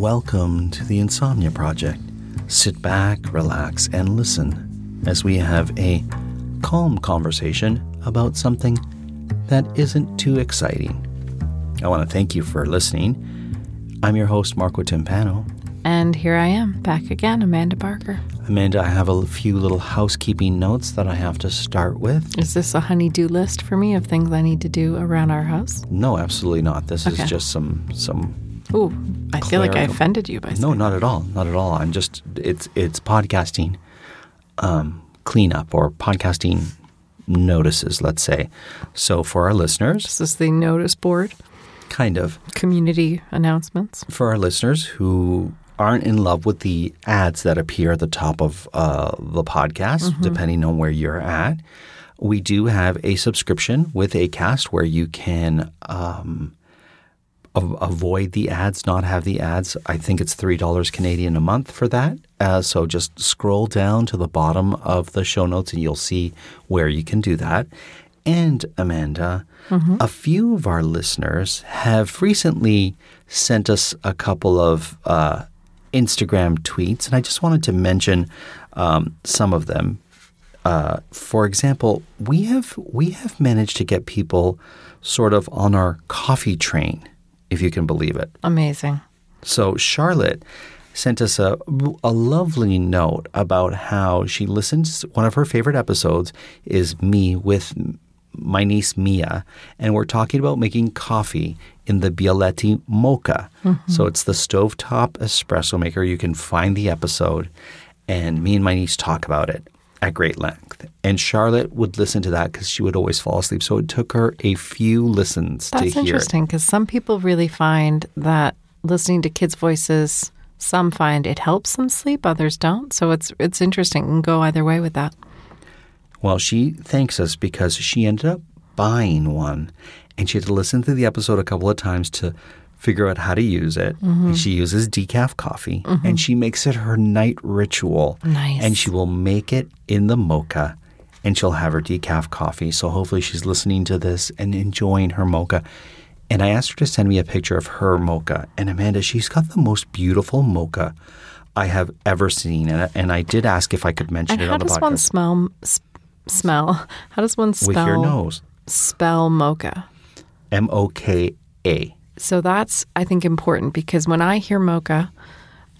Welcome to the Insomnia Project. Sit back, relax, and listen as we have a calm conversation about something that isn't too exciting. I want to thank you for listening. I'm your host, Marco Timpano. And here I am, back again, Amanda Barker. Amanda, I have a few little housekeeping notes that I have to start with. Is this a honey-do list for me of things I need to do around our house? No, absolutely not. This Okay. is just some some Ooh, I feel like I offended you by saying that. No, not at all. Not at all. I'm just it's it's podcasting um, cleanup or podcasting notices, let's say. So for our listeners, This is the notice board, kind of community announcements. for our listeners who aren't in love with the ads that appear at the top of uh, the podcast, depending on where you're at, we do have a subscription with Acast where you can um, avoid the ads, not have the ads. I think it's three dollars Canadian a month for that. Uh, so just scroll down to the bottom of the show notes, and you'll see where you can do that. And Amanda, a few of our listeners have recently sent us a couple of uh, Instagram tweets, and I just wanted to mention um, some of them. Uh, for example, we have we have managed to get people sort of on our coffee train, if you can believe it. Amazing. So Charlotte sent us a, a lovely note about how she listens. One of her favorite episodes is me with my niece Mia, and we're talking about making coffee in the Bialetti Moka. Mm-hmm. So it's the stovetop espresso maker. You can find the episode, and me and my niece talk about it at great length. And Charlotte would listen to that because she would always fall asleep. So it took her a few listens That's to hear it. interesting because some people really find that listening to kids' voices, some find it helps them sleep, others don't. So it's it's interesting. It can go either way with that. Well, she thanks us because she ended up buying one and she had to listen to the episode a couple of times to figure out how to use it. Mm-hmm. And she uses decaf coffee and she makes it her night ritual. Nice. And she will make it in the mocha and she'll have her decaf coffee. So hopefully she's listening to this and enjoying her mocha. And I asked her to send me a picture of her mocha. And Amanda, she's got the most beautiful mocha I have ever seen. And, and I did ask if I could mention And it how on the does one smell s- smell? How does one spell with your nose. spell mocha? M O K A. So that's, I think, important because when I hear mocha,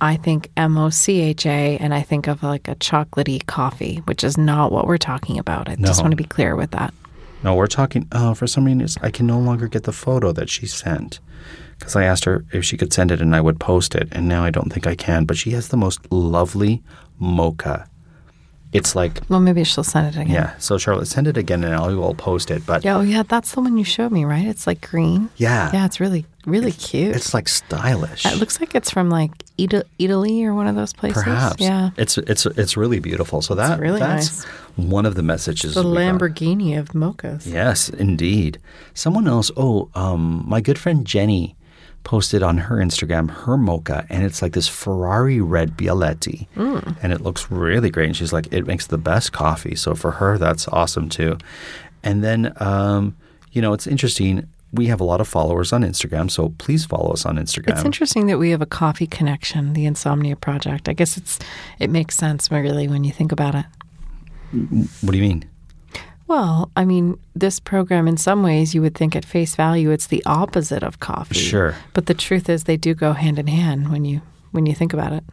I think M O C H A and I think of like a chocolatey coffee, which is not what we're talking about. I just want to be clear with that. No, we're talking. Oh, for some reason, it's- I can no longer get the photo that she sent because I asked her if she could send it and I would post it, and now I don't think I can. But she has the most lovely mocha. It's like Well, maybe she'll send it again. yeah. So Charlotte, send it again, and I will post it. But Yeah, oh, yeah, that's the one you showed me, right? It's like green. yeah, Yeah, it's really, really cute. it's like stylish. it looks like it's from like Ita- Italy or one of those places. Perhaps. Yeah. It's it's it's really beautiful. So that really that's one of the messages. The. Lamborghini of mochas. Yes, indeed. Someone else, oh, um, my good friend Jenny posted on her Instagram her mocha, and it's like this Ferrari red Bialetti. And it looks really great. And she's like, it makes the best coffee. So for her, that's awesome too. And then, um, you know, it's interesting. We have a lot of followers on Instagram, so please follow us on Instagram. It's interesting that we have a coffee connection, the Insomnia Project. I guess it's it makes sense really when you think about it. What do you mean? Well, I mean, this program, in some ways, you would think at face value, it's the opposite of coffee. Sure. But the truth is, they do go hand in hand when you when you think about it.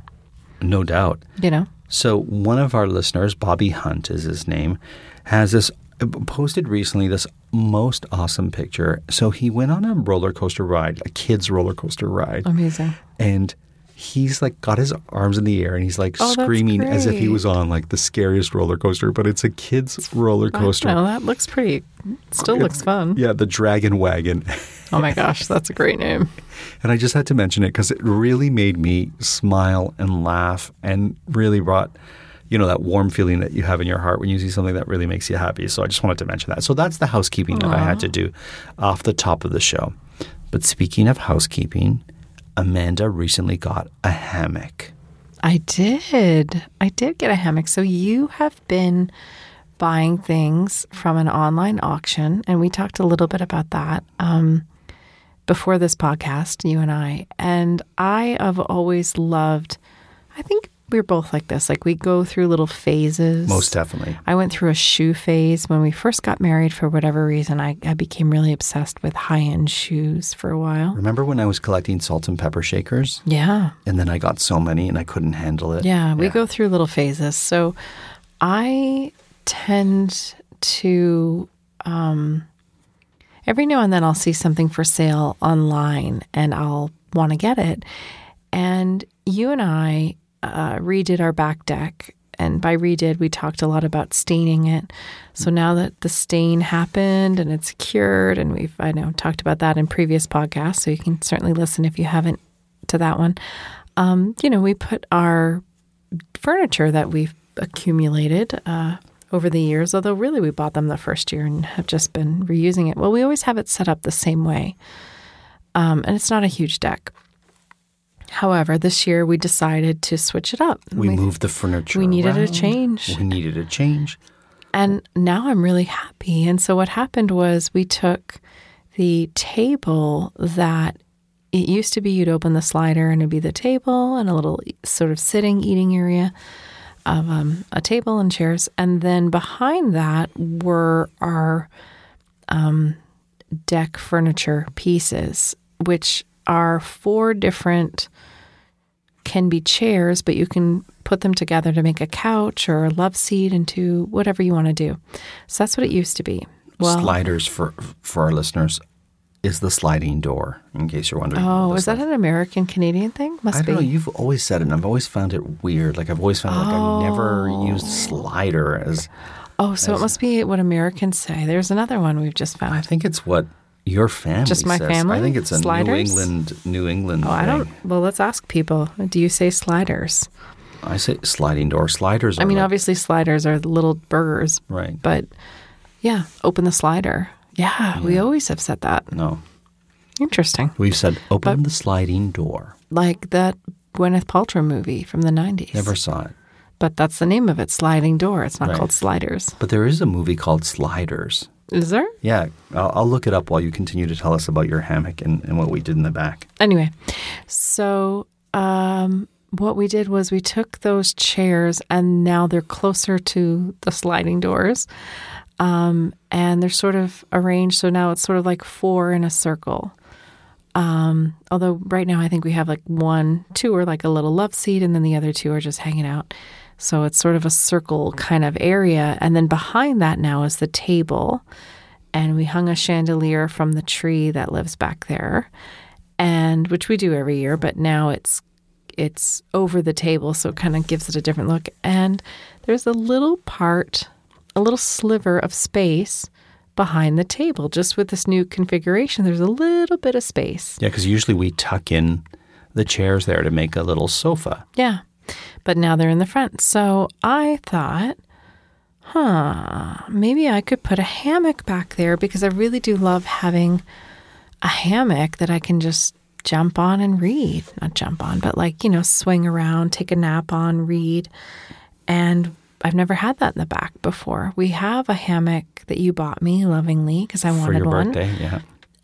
No doubt. You know. So one of our listeners, Bobby Hunt is his name, has this posted recently this most awesome picture. So he went on a roller coaster ride, a kid's roller coaster ride, Amazing. and he's like got his arms in the air and he's like Oh, screaming as if he was on like the scariest roller coaster, but it's a kid's roller coaster. No, that looks pretty. Still looks fun. Yeah, the Dragon Wagon. Oh my gosh, that's a great name. And I just had to mention it because it really made me smile and laugh and really brought, you know, that warm feeling that you have in your heart when you see something that really makes you happy. So I just wanted to mention that. So that's the housekeeping that I had to do off the top of the show. But speaking of housekeeping, Amanda recently got a hammock. I did. I did get a hammock. So you have been buying things from an online auction, and we talked a little bit about that um, before this podcast, you and I. And I have always loved. I think we're both like this. Like we go through little phases. Most definitely. I went through a shoe phase when we first got married. For whatever reason, I, I became really obsessed with high end shoes for a while. Remember when I was collecting salt and pepper shakers? Yeah. And then I got so many and I couldn't handle it. Yeah, we go through little phases. So I tend to, um, every now and then I'll see something for sale online and I'll want to get it. And you and I uh, redid our back deck. And by redid, we talked a lot about staining it. So now that the stain happened and it's cured, and we've, I know, talked about that in previous podcasts. So you can certainly listen if you haven't to that one. Um, you know, we put our furniture that we've accumulated uh, over the years, although really we bought them the first year and have just been reusing it. Well, we always have it set up the same way. Um, and it's not a huge deck. However, this year we decided to switch it up. We moved the furniture. we needed a change. We needed a change. And now I'm really happy. And so what happened was we took the table that it used to be you'd open the slider and it'd be the table and a little sort of sitting eating area of um, a table and chairs. And then behind that were our um, deck furniture pieces, which are four different can be chairs, but you can put them together to make a couch or a love seat into whatever you want to do. So that's what it used to be. Well, Sliders for for our listeners is the sliding door. In case you're wondering. oh, is that an American Canadian thing? Must I be. don't know. You've always said it, and I've always found it weird. Like I've always found like I've never oh. used slider as. oh, so it must be what Americans say. There's another one we've just found. I think it's what your family. Just my says. family? I think it's a New England, New England. Oh, I don't. Well, let's ask people. Do you say sliders? I say sliding door. Sliders. I mean, like- obviously sliders are little burgers, Right. but yeah, open the slider. Yeah, we always have said that. No, Interesting. we've said open But- the sliding door. Like that Gwyneth Paltrow movie from the 90s. Never saw it. But that's the name of it, Sliding Door. It's not Right. called Sliders. But there is a movie called Sliders. Is there? Yeah, I'll, I'll look it up while you continue to tell us about your hammock and, and what we did in the back. Anyway, so um, what we did was we took those chairs and now they're closer to the sliding doors. Um, and they're sort of arranged. So now it's sort of like four in a circle. Um, although right now I think we have like one, two are like a little love seat, and then the other two are just hanging out. So it's sort of a circle kind of area. And then behind that now is the table. And we hung a chandelier from the tree that lives back there. And which we do every year, but now it's it's over the table, so it kind of gives it a different look. And there's a little part, a little sliver of space behind the table. Just with this new configuration, there's a little bit of space. Yeah, because usually we tuck in the chairs there to make a little sofa. Yeah. But now they're in the front. So I thought, huh, maybe I could put a hammock back there because I really do love having a hammock that I can just jump on and read. Not jump on, but like, you know, swing around, take a nap on, read. And I've never had that in the back before. We have a hammock that you bought me lovingly because I for wanted your one. birthday. Yeah.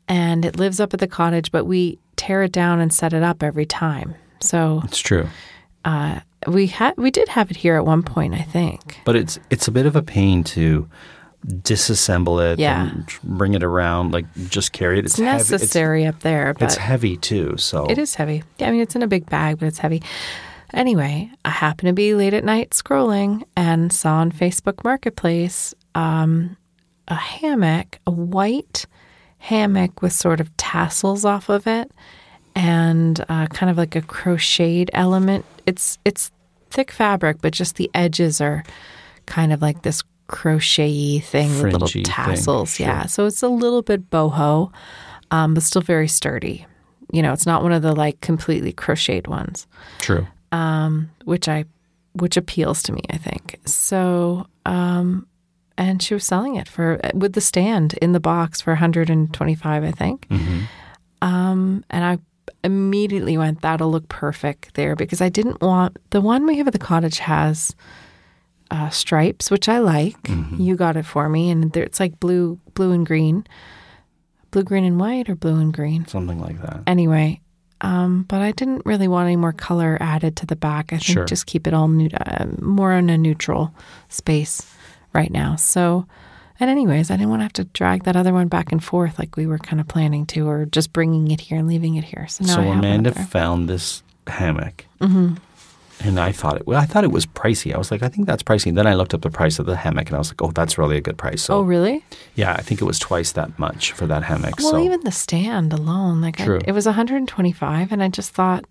And it lives up at the cottage, but we tear it down and set it up every time. So It's true. We had we did have it here at one point, I think. But it's it's a bit of a pain to disassemble it Yeah. and bring it around, like just carry it. It's, heavy. It's- necessary up there, but It's, heavy too. So It is heavy. Yeah, I mean, it's in a big bag, but it's heavy. Anyway, I happened to be late at night scrolling and saw on Facebook Marketplace um, a hammock, a white hammock with sort of tassels off of it and uh, kind of like a crocheted element. It's it's thick fabric, but just the edges are kind of like this crochet thing with little Fringy thing, tassels. sure. Yeah, so it's a little bit boho, um, but still very sturdy. You know, it's not one of the like completely crocheted ones True. which I which appeals to me, I think. So, um and she was selling it for with the stand in the box for 125, I think. Um and I immediately went that'll look perfect there because I didn't want the one we have at the cottage has uh, stripes, which I like. You got it for me, and there, it's like blue, blue and green, blue, green, and white, or blue and green Something like that. anyway. Um, but I didn't really want any more color added to the back. I think Sure. just keep it all new, uh, more in a neutral space right now. So, and anyways, I didn't want to have to drag that other one back and forth like we were kind of planning to, or just bringing it here and leaving it here. So now so Amanda found this hammock, mm-hmm. and I thought it. Well, I thought it was pricey. I was like, I think that's pricey. Then I looked up the price of the hammock, and I was like, oh, that's really a good price. So oh, really? yeah, I think it was twice that much for that hammock. Well, so even the stand alone, like I, it was 125, and I just thought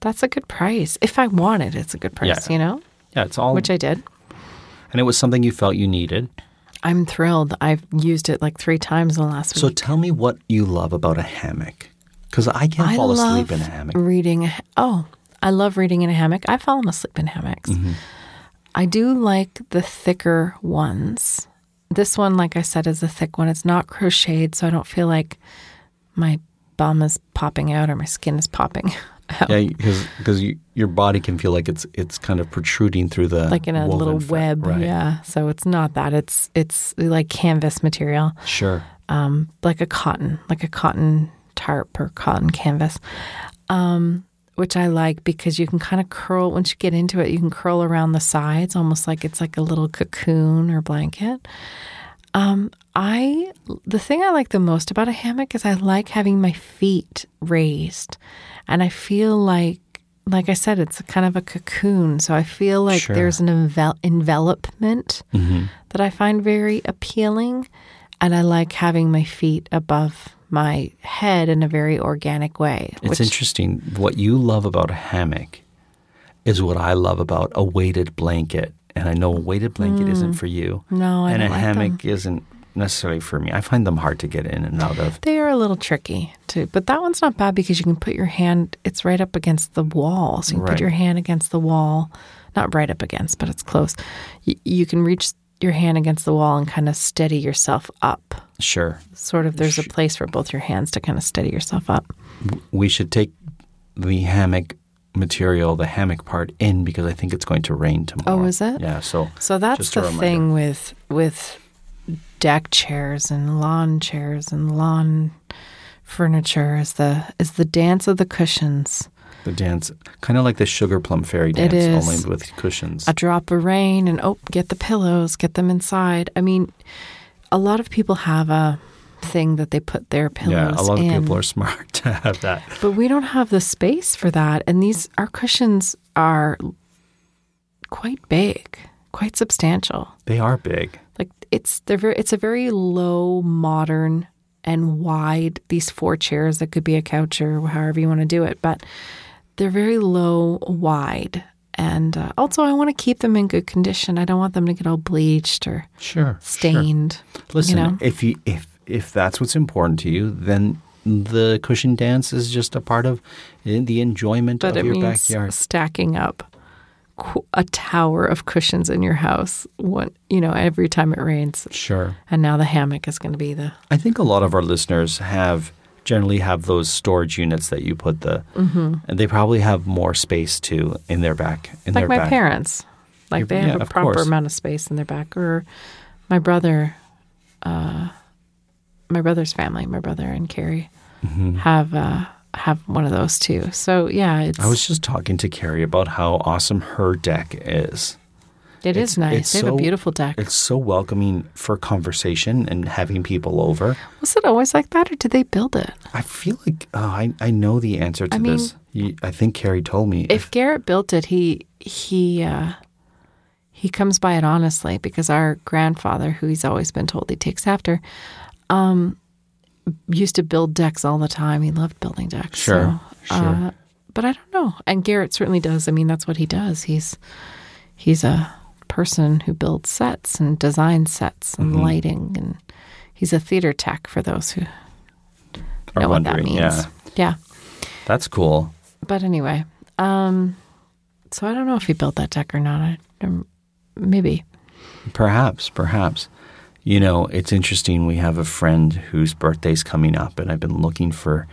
that's a good price. If I want it, it's a good price, Yeah. you know, yeah, it's all. which I did. and it was something you felt you needed. I'm thrilled. I've used it like three times in the last So week. So tell me what you love about a hammock, because I can't I fall asleep in a hammock. Reading. A, oh, I love reading in a hammock. I've fallen asleep in hammocks. Mm-hmm. I do like the thicker ones. This one, like I said, is a thick one. It's not crocheted, so I don't feel like my bum is popping out or my skin is popping out. Yeah, because you, your body can feel like it's it's kind of protruding through the Like in a little web, right? yeah. So it's not that. It's it's like canvas material. Sure. um, like a cotton, like a cotton tarp or cotton canvas, um, which I like because you can kind of curl once you get into it. You can curl around the sides, almost like it's like a little cocoon or blanket. Um, I the thing I like the most about a hammock is I like having my feet raised, and I feel like. Like I said, it's a kind of a cocoon. So I feel like Sure. there's an envel- envelopment that I find very appealing. And I like having my feet above my head in a very organic way. It's interesting. What you love about a hammock is what I love about a weighted blanket. And I know a weighted blanket isn't for you. Mm. No, I and a like hammock isn't necessarily for me. I find them hard to get in and out of. They are a little tricky too, but that one's not bad because you can put your hand. It's right up against the wall, so you can Right. put your hand against the wall, not right up against, but it's close. You, you can reach your hand against the wall and kind of steady yourself up. Sure. Sort of, there's a place for both your hands to kind of steady yourself up. We should take the hammock material, the hammock part in because I think it's going to rain tomorrow. Oh, is it? Yeah. So So that's the reminder. thing with with deck chairs and lawn chairs and lawn furniture is the is the dance of the cushions. The dance, kind of like the sugar plum fairy dance, only with cushions. A drop of rain and oh, get the pillows, get them inside. I mean, a lot of people have a thing that they put their pillows yeah, a lot of people are smart to have that. but we don't have the space for that. And these our cushions are quite big, quite substantial. They are big. Like it's they're very it's a very low modern and wide these four chairs that could be a couch or however you want to do it but they're very low wide and uh, also i want to keep them in good condition i don't want them to get all bleached or Sure. stained Listen, you know if you if if that's what's important to you, then the cushion dance is just a part of eh, the enjoyment but of your backyard. stacking up a tower of cushions in your house one you know every time it rains Sure. and now the hammock is going to be the I think a lot of our listeners have generally have those storage units that you put the, and they probably have more space too in their back. In Mm-hmm. like their my back. parents like Your- they have yeah, a proper course. amount of space in their back or my brother uh my brother's family my brother and carrie have uh have one of those too so yeah it's I was just talking to Carrie about how awesome her deck is. It is It's- nice. it's they have so- a beautiful deck. It's so welcoming for conversation and having people over. Was it always like that, or did they build it? I feel like oh, I I know the answer to I mean, this. You, I think Carrie told me. If Garrett built it, he he uh, he comes by it honestly because our grandfather, who he's always been told he takes after, um, used to build decks all the time. He loved building decks. Sure, so, sure. Uh, but I don't know. And Garrett certainly does. I mean, that's what he does. He's he's a person who builds sets and designs sets and Mm-hmm. lighting, and he's a theater tech for those who Are know what that means. yeah. yeah. That's cool. But anyway, um, so I don't know if he built that deck or not. I, um, maybe. Perhaps, perhaps. You know, it's interesting. We have a friend whose birthday's coming up, and I've been looking for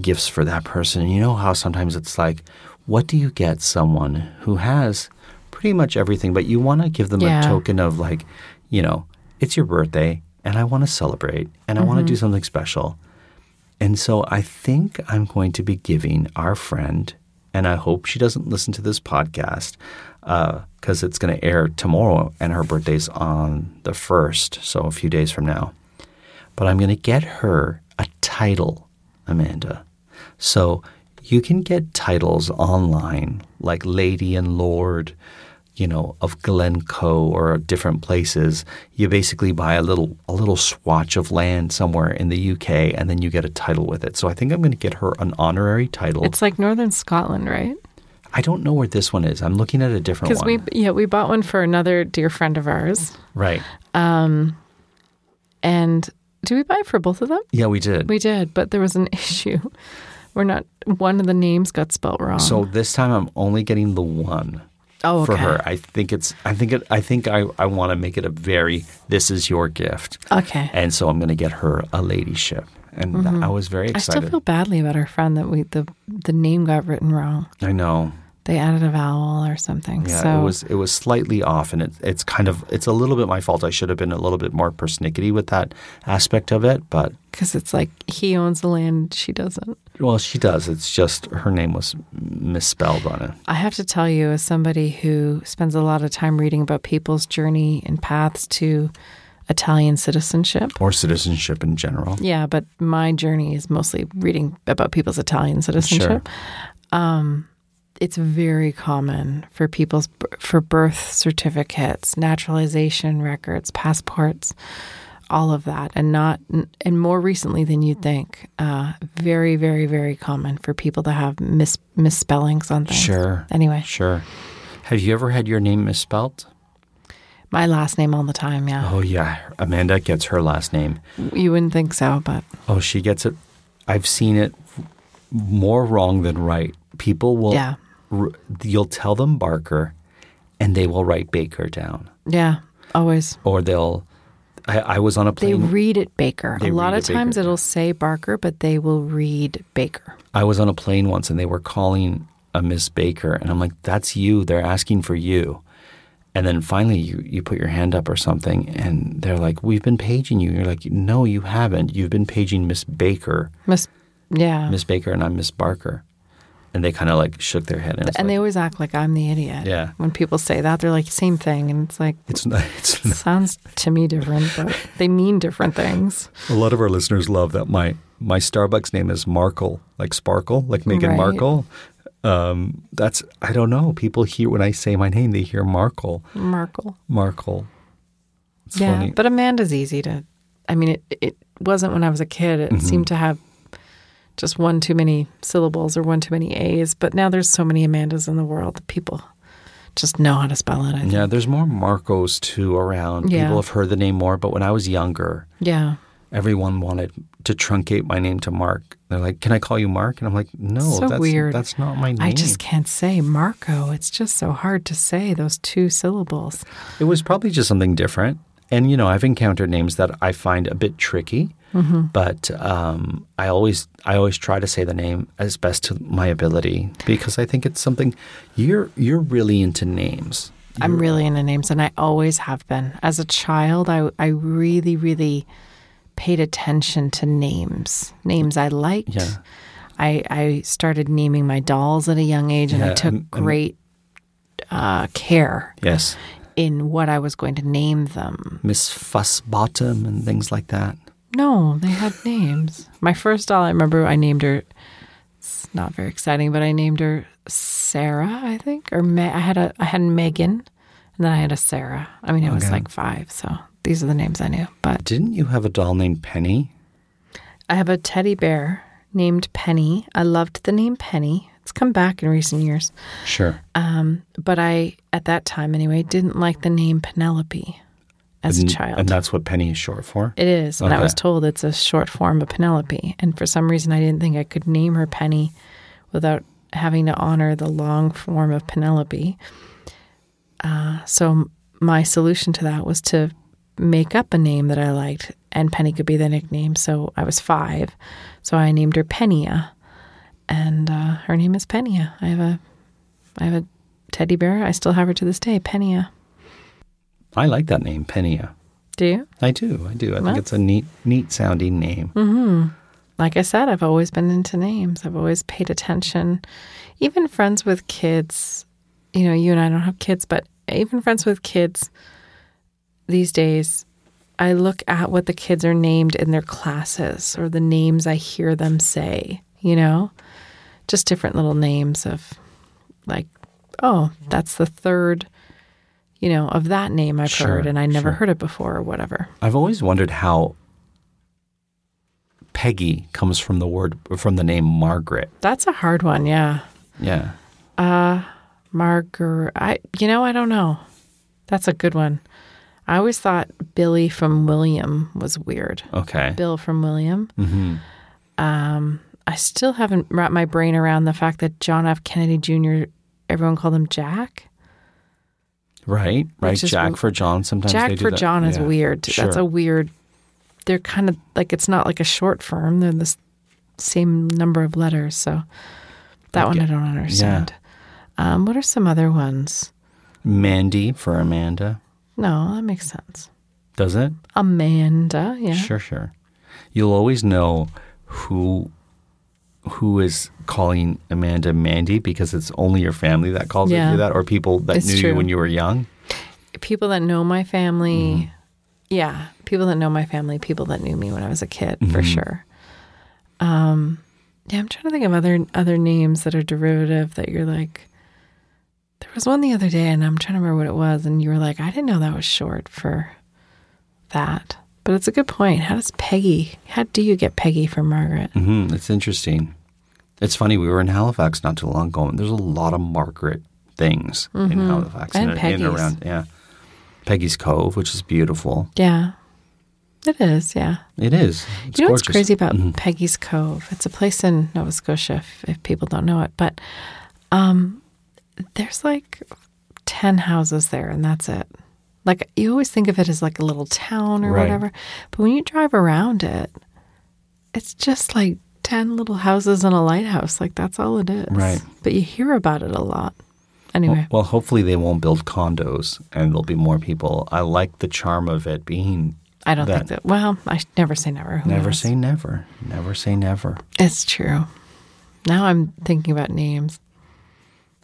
gifts for that person. And you know how sometimes it's like, what do you get someone who has pretty much everything, but you want to give them Yeah. a token of like, you know, it's your birthday, and I want to celebrate, and I want to do mm-hmm. something special. And so I think I'm going to be giving our friend, and I hope she doesn't listen to this podcast Uh, because it's going to air tomorrow, and her birthday's on the 1st, so a few days from now. But I'm going to get her a title, Amanda. So you can get titles online like Lady and Lord, you know, of Glencoe or different places. You basically buy a little a little swatch of land somewhere in the UK and then you get a title with it. So I think I'm going to get her an honorary title. It's like Northern Scotland, right? I don't know where this one is. I'm looking at a different one. Because we yeah we bought one for another dear friend of ours, right. Um, and do we buy it for both of them? Yeah, we did. We did, but there was an issue. We're not one of the names got spelled wrong. so this time I'm only getting the one. oh, for her. I think it's. I think it. I think I. I want to make it a very. This is your gift, Okay. and so I'm going to get her a ladyship, and th- I was very Mm-hmm. I still feel badly about our friend that we the the name got written wrong. I know. They added a vowel or something. Yeah, so it was. It was slightly off, and it, it's kind of. It's a little bit my fault. I should have been a little bit more persnickety with that aspect of it, but because it's like he owns the land, she doesn't. well, she does. It's just her name was misspelled on it. I have to tell you, as somebody who spends a lot of time reading about people's journey and paths to Italian citizenship. Or citizenship in general. Yeah, but my journey is mostly reading about people's Italian citizenship. Um, it's very common for people's for birth certificates, naturalization records, passports, all of that, and not and more recently than you'd think. Uh, very, very, very common for people to have mis, misspellings on things. Sure. Anyway, Sure. Have you ever had your name misspelled? my last name all the time. Yeah, Oh yeah, Amanda gets her last name. you wouldn't think so, but Oh, she gets it. I've seen it more wrong than right. People will. Yeah. You'll tell them Barker, and they will write Baker down, yeah, always. or they'll. I, I was on a plane. They read it Baker. They a lot of times Baker. it'll say Barker, but they will read Baker. I was on a plane once, and they were calling a Miss Baker, and I'm like, "That's you. They're asking for you." And then finally, you you put your hand up or something, and they're like, "We've been paging you." You're like, "No, you haven't. You've been paging Miss Baker, Miss, yeah. Miss Baker, and I'm Miss Barker." And they kind of like shook their head, and, it's and they always act like I'm the idiot. Yeah. When people say that, they're like, same thing. And it's like, it's not. It's not. sounds to me different, but they mean different things. A lot of our listeners love that my my Starbucks name is Markle, like sparkle, like Meghan Right. Markle. Um, that's I don't know. People hear when I say my name, they hear Markle, Markle. Markle. It's yeah. funny. But Amanda's easy to, I mean, it, it wasn't when I was a kid. Mm-hmm. It seemed to have just one too many syllables or one too many A's. But now there's so many Amandas in the world that people just know how to spell it. I think. yeah, there's more Marcos too around. Yeah. People have heard the name more, but when I was younger, Yeah. everyone wanted to truncate my name to Mark. They're like, "Can I call you Mark?" And I'm like, "No, so that's weird. That's not my name." I just can't say Marco. It's just so hard to say those two syllables. It was probably just something different. And, you know, I've encountered names that I find a bit tricky, Mm-hmm. but um, I always I always try to say the name as best to my ability because I think it's something you're you're really into names. I'm really into names, and I always have been. As a child, I I really, really paid attention to names, names I liked. Yeah. I I started naming my dolls at a young age, and I took and- great uh, care Yes. in what I was going to name them. Miss Fussbottom and things like that. No, they had names. My first doll, I remember I named her. It's not very exciting, but I named her Sarah, I think, or I had a I had Megan, and then I had a Sarah. I mean, it was Okay. like five, so these are the names I knew. But Didn't you have a doll named Penny? I have a teddy bear named Penny. I loved the name Penny. It's come back in recent years, Sure. um, but I at that time anyway didn't like the name Penelope as a child. And that's what Penny is short for? It is. And I was told it's a short form of Penelope. And for some reason, I didn't think I could name her Penny without having to honor the long form of Penelope. Uh, so my solution to that was to make up a name that I liked, and Penny could be the nickname. So I was five. So I named her Penia. And uh, her name is Penia. I have a, I have a teddy bear. I still have her to this day, Penia. I like that name, Penia. Do you? I do. I do. I think it's a neat, neat sounding name. Mm-hmm. like I said, I've always been into names. I've always paid attention. Even friends with kids, you know, you and I don't have kids, but even friends with kids these days, I look at what the kids are named in their classes or the names I hear them say, you know, just different little names of like, oh, that's the third, you know, of that name I've Sure, heard and I never sure. heard it before or whatever. I've always wondered how Peggy comes from the word from the name Margaret. That's a hard one, yeah. Yeah. Margaret. I, you know, I don't know. That's a good one. I always thought Billy from William was weird. Okay. Bill from William. hmm Um, I still haven't wrapped my brain around the fact that John F. Kennedy Jr. Everyone called him Jack. Right. Right. Is Jack for John. Sometimes they Jack for that. John is Yeah. weird. That's a weird. They're kind of like it's not like a short form. They're the same number of letters. So that I one I don't understand. Um, what are some other ones? Mandy for Amanda. No, that makes sense. Does it? Amanda, yeah. Sure, sure. You'll always know who who is calling Amanda Mandy because it's only your family that calls Yeah. you that, or people that It's knew true. you when you were young. people that know my family Mm-hmm. yeah people that know my family people that knew me when i was a kid for Mm-hmm. sure um yeah i'm trying to think of other other names that are derivative that you're like there was one the other day and i'm trying to remember what it was and you were like i didn't know that was short for that but it's a good point how does peggy how do you get peggy for margaret hmm It's interesting. It's funny. We were in Halifax not too long ago, and there's a lot of Margaret things in Halifax Mm-hmm. And in Peggy's. around. Yeah, Peggy's Cove, which is beautiful. yeah it is yeah It is. It's you know gorgeous. what's crazy about Mhm. Peggy's Cove? It's a place in Nova Scotia, if, if people don't know it. But um, there's like 10 houses there, and that's it. Like, you always think of it as like a little town or Right. whatever. But when you drive around it, it's just like 10 little houses and a lighthouse. Like, that's all it is. Right. But you hear about it a lot. Anyway, Well, hopefully they won't build condos, and there'll be more people. I like the charm of it being. I don't that- think that. Well, I never say never. Who Never knows? say never. Never say never. It's true. Now I'm thinking about names.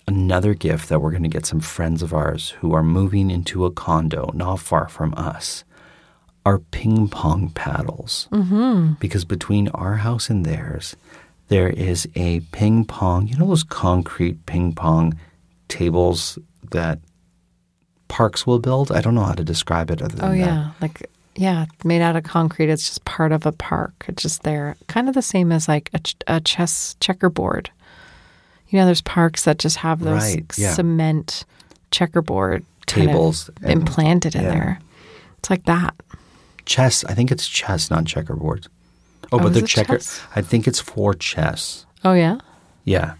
Another gift that we're going to get some friends of ours who are moving into a condo not far from us are ping pong paddles. Mm-hmm. Because between our house and theirs, there is a ping pong, you know, those concrete ping pong tables that parks will build? I don't know how to describe it other than Oh that. yeah, like yeah, made out of concrete. It's just part of a park. It's just there, kind of the same as like a, ch- a chess checkerboard. You know, there's parks that just have those Right, yeah. cement checkerboard kind of Tables and- implanted in yeah. there. It's like that. Chess. I think it's chess, not checkerboard. Oh, Oh, but oh, they're checker. chess? I think it's for chess. Oh yeah, Yeah.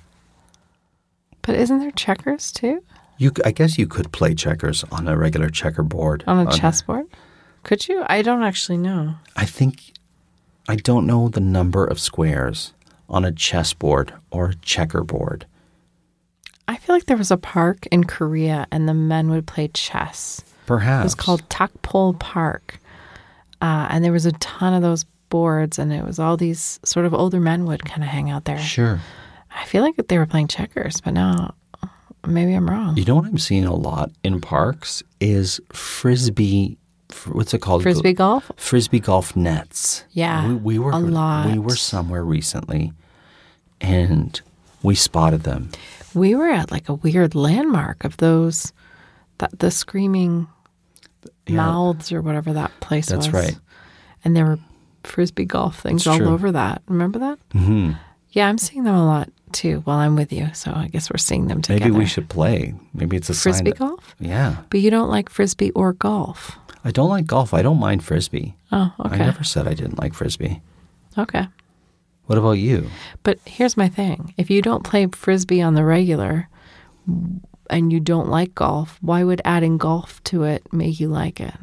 but isn't there checkers too You, I guess you could play checkers on a regular checkerboard. on a chessboard? Could you? I don't actually know. I think I don't know the number of squares on a chessboard or a checkerboard. I feel like there was a park in Korea, and the men would play chess. Perhaps It was called Tapgol Park. Uh, and there was a ton of those boards, and it was all these sort of older men would kind of hang out there. Sure. I feel like they were playing checkers, but now maybe I'm wrong. You know what I'm seeing a lot in parks is frisbee. What's it called? Frisbee golf? Frisbee golf nets. Yeah, we, we were a lot. We were somewhere recently, and we spotted them. We were at like a weird landmark of those, that the screaming Yeah. mouths or whatever that place was. That's was. right. And there were frisbee golf things It's all true. over that. Remember that? Mm-hmm. Yeah, I'm seeing them a lot too while I'm with you. So I guess we're seeing them together. Maybe we should play. Maybe it's a frisbee that- golf. Yeah, But you don't like frisbee or golf. I don't like golf. I don't mind frisbee. Oh, okay. I never said I didn't like frisbee. Okay. What about you? But here's my thing: if you don't play frisbee on the regular, and you don't like golf, why would adding golf to it make you like it?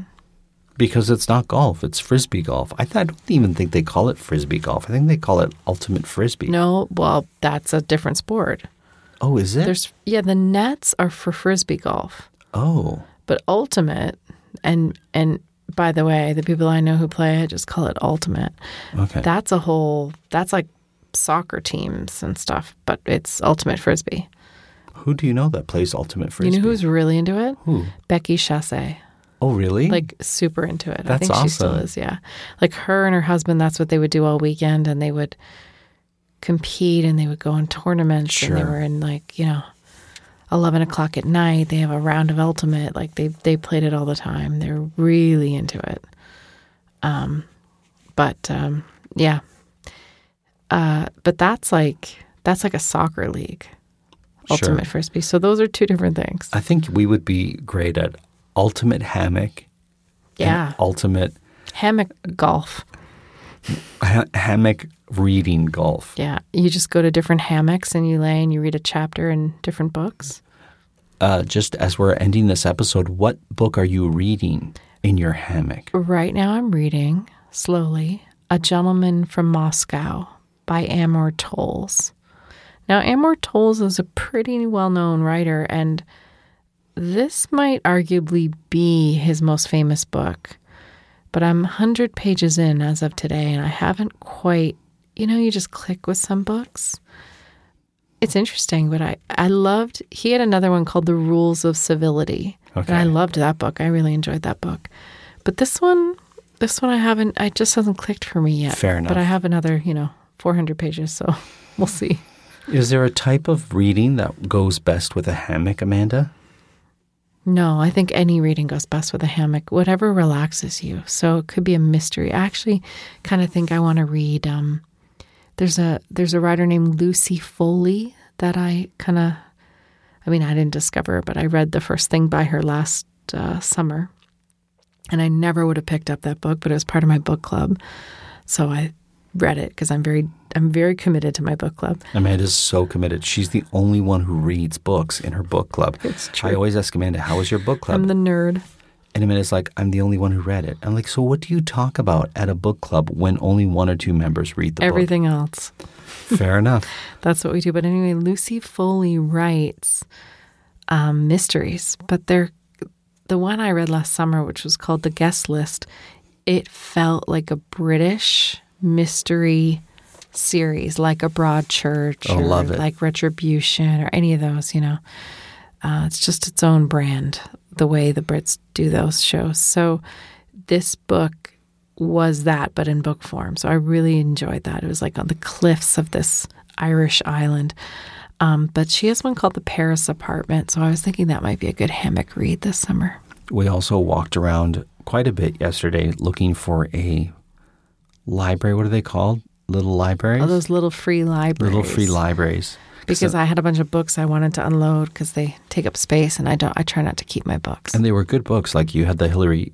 Because it's not golf; it's frisbee golf. I, th- I don't even think they call it frisbee golf. I think they call it ultimate frisbee. No, well, that's a different sport. Oh, is it? There's yeah, the nets are for frisbee golf, oh, but ultimate and and by the way, the people I know who play it just call it ultimate. okay. That's a whole that's like soccer teams and stuff, but it's ultimate frisbee. Who do you know that plays ultimate frisbee? You know who's really into it? Who? Becky Chasse. Oh, really? like super into it. I That's think she still awesome. is, yeah. Like her and her husband, that's what they would do all weekend and they would compete and they would go on tournaments and they were in like, you know, eleven o'clock at night, they have a round of ultimate. Like they they played it all the time. They're really into it. Um but um yeah. Uh but that's like that's like a soccer league. Sure. Ultimate frisbee. So those are two different things. I think we would be great at ultimate hammock. Yeah. ultimate Hammock golf. ha- hammock reading golf. Yeah, you just go to different hammocks and you lay and you read a chapter in different books. Uh, just as we're ending this episode, what book are you reading in your hammock? Right now, I'm reading slowly A Gentleman from Moscow by Amor Towles. Now, Amor Towles is a pretty well known writer, and this might arguably be his most famous book. But I'm 100 pages in as of today, and I haven't quite, you know, you just click with some books. It's interesting, but I, I loved, he had another one called The Rules of Civility. Okay. And I loved that book. I really enjoyed that book. But this one, this one I haven't, it just hasn't clicked for me yet. Fair enough. But I have another, you know, 400 pages, so we'll see. Is there a type of reading that goes best with a hammock, Amanda? No, I think any reading goes best with a hammock, whatever relaxes you. So it could be a mystery. I actually kind of think I want to read. Um, there's a there's a writer named Lucy Foley that I kind of, I mean, I didn't discover, but I read the first thing by her last uh, summer, and I never would have picked up that book, but it was part of my book club, so I read it because I'm very I'm very committed to my book club. Amanda's so committed. She's the only one who reads books in her book club. It's true. I always ask Amanda, "How was your book club?" I'm the nerd. and Amanda's like, "I'm the only one who read it." I'm like, "So what do you talk about at a book club when only one or two members read the book? Everything else. Fair enough. That's what we do. But anyway, Lucy Foley writes um, mysteries, but they're the one I read last summer, which was called The Guest List. It felt like a British mystery series, like a Broadchurch Oh, or love it. like Retribution or any of those. You know, uh, it's just its own brand. The way the Brits do those shows. So this book was that, but in book form. So I really enjoyed that. It was like on the cliffs of this Irish island. Um, but she has one called The Paris Apartment. So I was thinking that might be a good hammock read this summer. We also walked around quite a bit yesterday looking for a library. What are they called? Little libraries? All those little free libraries. Little free libraries. Because I had a bunch of books I wanted to unload because they take up space, and I don't. I try not to keep my books. And they were good books. Like you had the Hillary,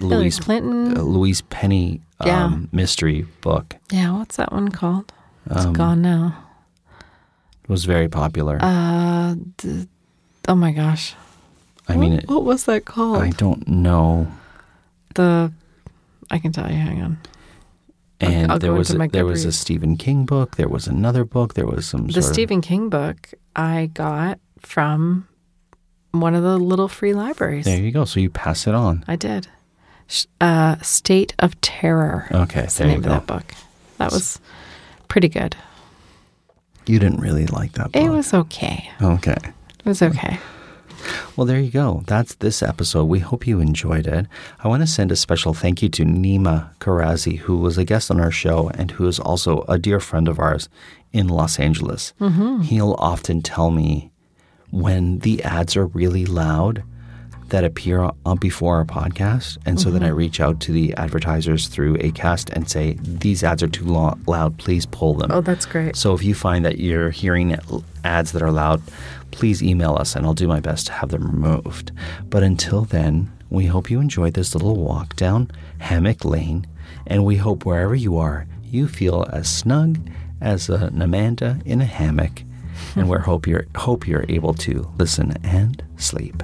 Louise Clinton. uh, Louise Penny um, Yeah. mystery book. yeah, what's that one called? It's Um, gone now. It was very popular. Uh, d- oh my gosh. I mean, it, what was that called? I don't know. the. I can tell you. Hang on. And I'll there was a, there was a Stephen King book. There was another book. There was some The sort of- Stephen King book I got from one of the little free libraries. There you go. So you pass it on. I did. Uh, State of Terror. Okay, That's there the you name go. of that book. That was pretty good. You didn't really like that book. It was okay. okay. It was okay. Well, there you go. That's this episode. We hope you enjoyed it. I want to send a special thank you to Nima Karazi, who was a guest on our show and who is also a dear friend of ours in Los Angeles. Mm-hmm. He'll often tell me when the ads are really loud that appear on before our podcast. And so then I reach out to the advertisers through ACAST and say, these ads are too lo- loud. Please pull them. Oh, that's great. So if you find that you're hearing ads that are loud, please email us and I'll do my best to have them removed. But until then, we hope you enjoyed this little walk down Hammock Lane. And we hope wherever you are, you feel as snug as an Amanda in a hammock. and we hope you're, hope you're able to listen and sleep.